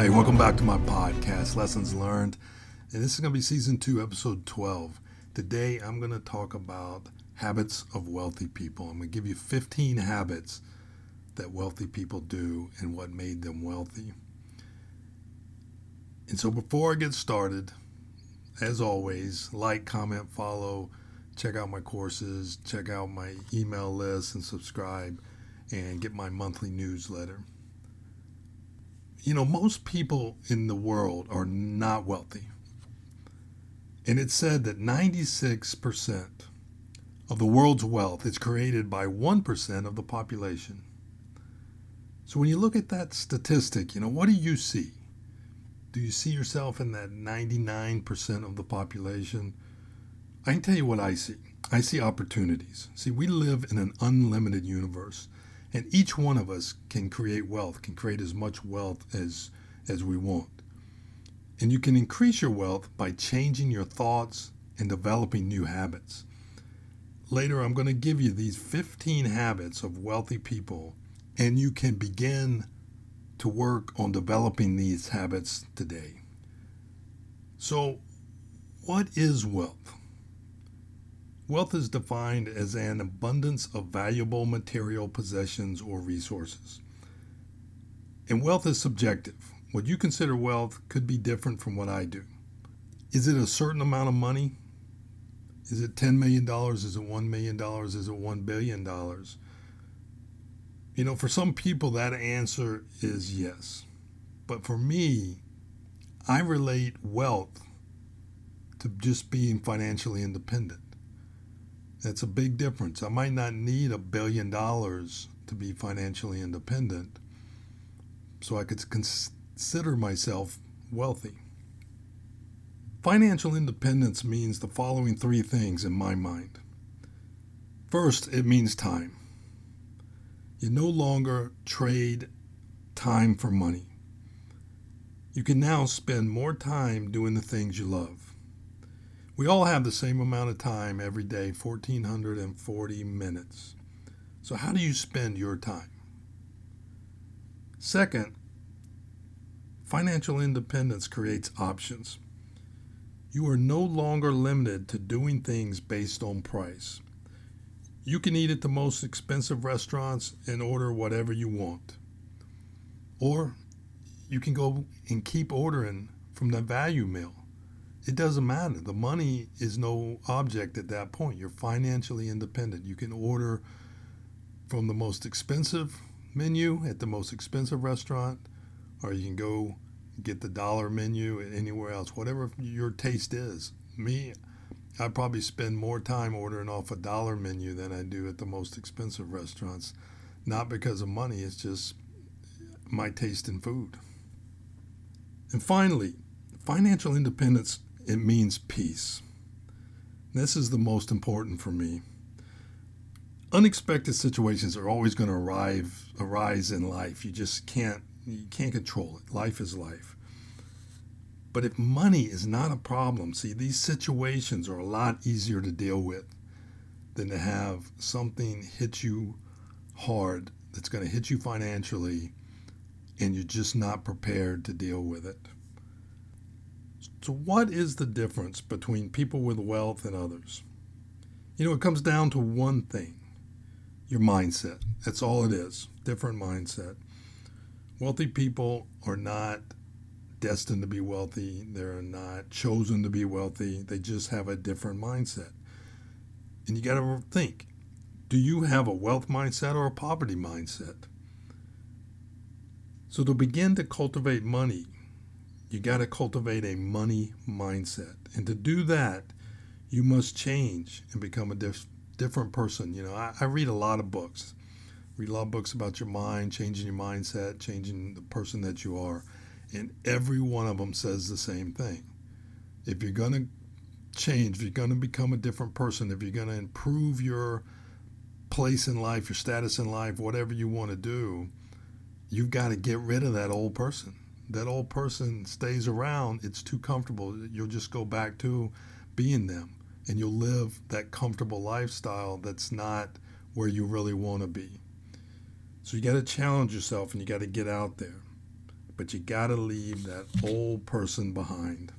Hi, welcome back to my podcast, Lessons Learned. And this is going to be season two, episode 12. Today, I'm going to talk about habits of wealthy people. I'm going to give you 15 habits that wealthy people do and what made them wealthy. And so, before I get started, as always, like, comment, follow, check out my courses, check out my email list, and subscribe, and get my monthly newsletter you know, most people in the world are not wealthy. And it's said that 96% of the world's wealth is created by 1% of the population. So when you look at that statistic, you know, what do you see? Do you see yourself in that 99% of the population? I can tell you what I see. I see opportunities. See, we live in an unlimited universe. And each one of us can create wealth, can create as much wealth as, as we want. And you can increase your wealth by changing your thoughts and developing new habits. Later, I'm going to give you these 15 habits of wealthy people, and you can begin to work on developing these habits today. So, what is wealth? Wealth is defined as an abundance of valuable material possessions or resources. And wealth is subjective. What you consider wealth could be different from what I do. Is it a certain amount of money? Is it $10 million? Is it $1 million? Is it $1 billion? You know, for some people, that answer is yes. But for me, I relate wealth to just being financially independent. That's a big difference. I might not need a billion dollars to be financially independent, so I could consider myself wealthy. Financial independence means the following three things in my mind. First, it means time. You no longer trade time for money. You can now spend more time doing the things you love. We all have the same amount of time every day 1,440 minutes. So, how do you spend your time? Second, financial independence creates options. You are no longer limited to doing things based on price. You can eat at the most expensive restaurants and order whatever you want. Or you can go and keep ordering from the value meal it doesn't matter. The money is no object at that point. You're financially independent. You can order from the most expensive menu at the most expensive restaurant, or you can go get the dollar menu anywhere else, whatever your taste is. Me, I probably spend more time ordering off a dollar menu than I do at the most expensive restaurants. Not because of money, it's just my taste in food. And finally, financial independence it means peace. This is the most important for me. Unexpected situations are always going to arrive, arise in life. You just can't you can't control it. Life is life. But if money is not a problem, see, these situations are a lot easier to deal with than to have something hit you hard that's going to hit you financially and you're just not prepared to deal with it. So, what is the difference between people with wealth and others? You know, it comes down to one thing your mindset. That's all it is. Different mindset. Wealthy people are not destined to be wealthy, they're not chosen to be wealthy, they just have a different mindset. And you got to think do you have a wealth mindset or a poverty mindset? So, to begin to cultivate money, you got to cultivate a money mindset. And to do that, you must change and become a diff- different person. You know, I, I read a lot of books, read a lot of books about your mind, changing your mindset, changing the person that you are. And every one of them says the same thing. If you're going to change, if you're going to become a different person, if you're going to improve your place in life, your status in life, whatever you want to do, you've got to get rid of that old person that old person stays around, it's too comfortable. You'll just go back to being them and you'll live that comfortable lifestyle that's not where you really want to be. So you got to challenge yourself and you got to get out there. but you got to leave that old person behind.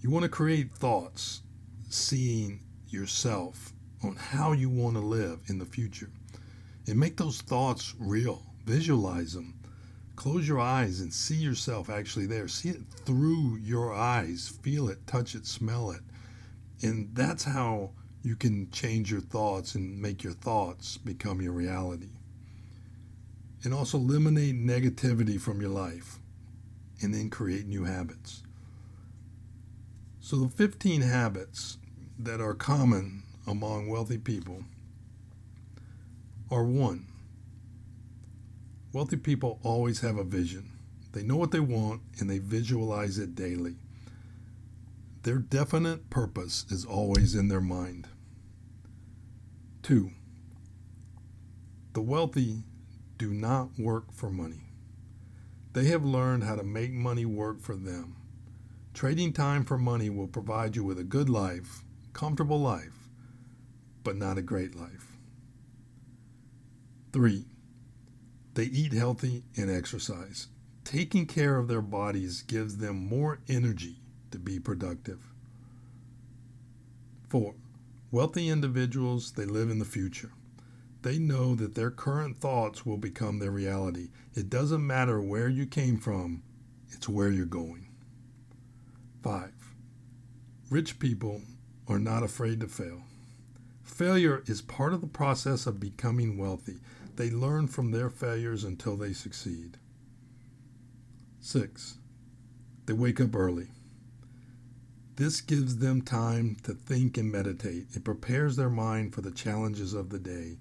You want to create thoughts, seeing yourself on how you want to live in the future. And make those thoughts real. Visualize them. Close your eyes and see yourself actually there. See it through your eyes. Feel it, touch it, smell it. And that's how you can change your thoughts and make your thoughts become your reality. And also eliminate negativity from your life and then create new habits. So, the 15 habits that are common among wealthy people are one, wealthy people always have a vision. They know what they want and they visualize it daily. Their definite purpose is always in their mind. Two, the wealthy do not work for money. They have learned how to make money work for them. Trading time for money will provide you with a good life, comfortable life, but not a great life. Three, they eat healthy and exercise. Taking care of their bodies gives them more energy to be productive. Four, wealthy individuals, they live in the future. They know that their current thoughts will become their reality. It doesn't matter where you came from, it's where you're going. Five, rich people are not afraid to fail. Failure is part of the process of becoming wealthy. They learn from their failures until they succeed. Six, they wake up early. This gives them time to think and meditate. It prepares their mind for the challenges of the day.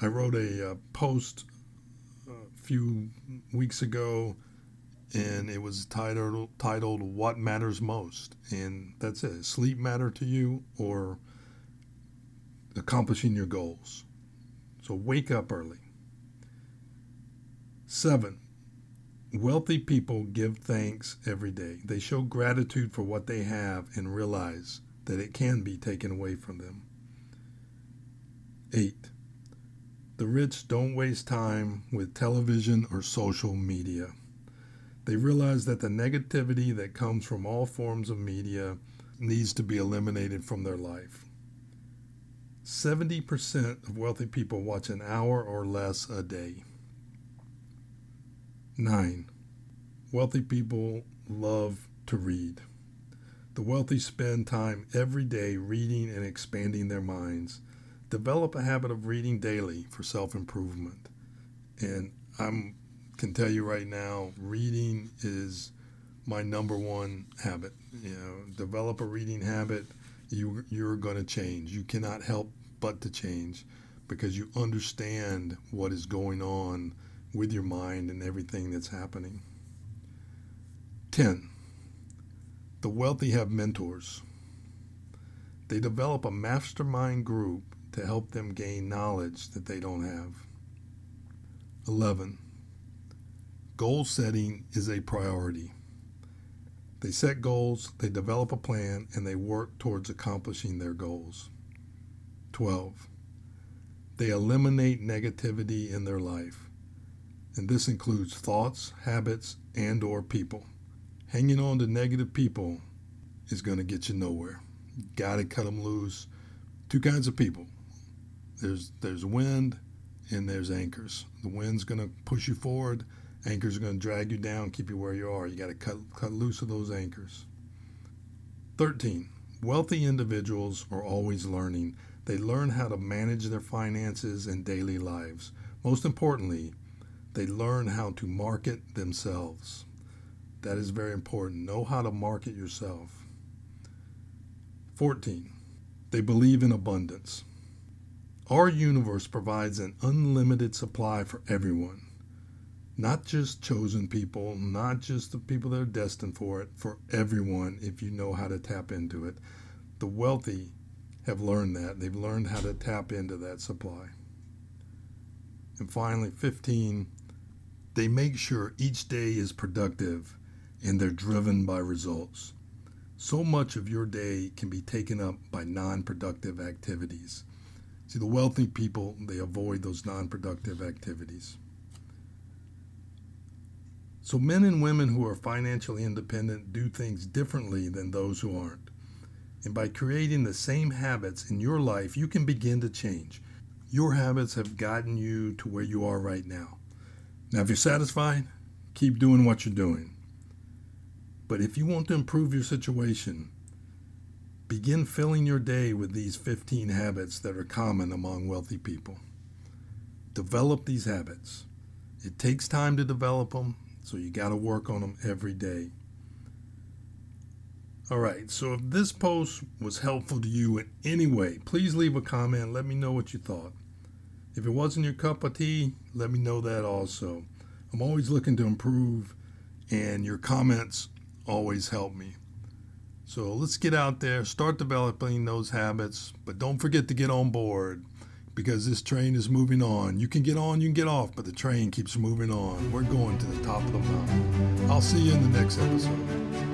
I wrote a uh, post a few weeks ago and it was titled titled "What Matters Most," and that's it. Sleep matter to you, or accomplishing your goals. So wake up early. Seven, wealthy people give thanks every day. They show gratitude for what they have and realize that it can be taken away from them. Eight, the rich don't waste time with television or social media. They realize that the negativity that comes from all forms of media needs to be eliminated from their life. 70% of wealthy people watch an hour or less a day. 9. Wealthy people love to read. The wealthy spend time every day reading and expanding their minds. Develop a habit of reading daily for self improvement. And I'm can tell you right now, reading is my number one habit. You know, develop a reading habit. You you're going to change. You cannot help but to change because you understand what is going on with your mind and everything that's happening. 10. The wealthy have mentors. They develop a mastermind group to help them gain knowledge that they don't have. 11. Goal setting is a priority. They set goals, they develop a plan, and they work towards accomplishing their goals. 12. They eliminate negativity in their life, and this includes thoughts, habits, and or people. Hanging on to negative people is going to get you nowhere. Got to cut them loose. Two kinds of people. There's there's wind and there's anchors. The wind's going to push you forward Anchors are going to drag you down, keep you where you are. You got to cut, cut loose of those anchors. 13. Wealthy individuals are always learning. They learn how to manage their finances and daily lives. Most importantly, they learn how to market themselves. That is very important. Know how to market yourself. 14. They believe in abundance. Our universe provides an unlimited supply for everyone not just chosen people, not just the people that are destined for it, for everyone if you know how to tap into it. The wealthy have learned that. They've learned how to tap into that supply. And finally, 15, they make sure each day is productive and they're driven by results. So much of your day can be taken up by non productive activities. See, the wealthy people, they avoid those non productive activities. So, men and women who are financially independent do things differently than those who aren't. And by creating the same habits in your life, you can begin to change. Your habits have gotten you to where you are right now. Now, if you're satisfied, keep doing what you're doing. But if you want to improve your situation, begin filling your day with these 15 habits that are common among wealthy people. Develop these habits. It takes time to develop them, so you got to work on them every day. All right, so if this post was helpful to you in any way, please leave a comment. Let me know what you thought. If it wasn't your cup of tea, let me know that also. I'm always looking to improve, and your comments always help me. So let's get out there, start developing those habits, but don't forget to get on board because this train is moving on. You can get on, you can get off, but the train keeps moving on. We're going to the top of the mountain. I'll see you in the next episode.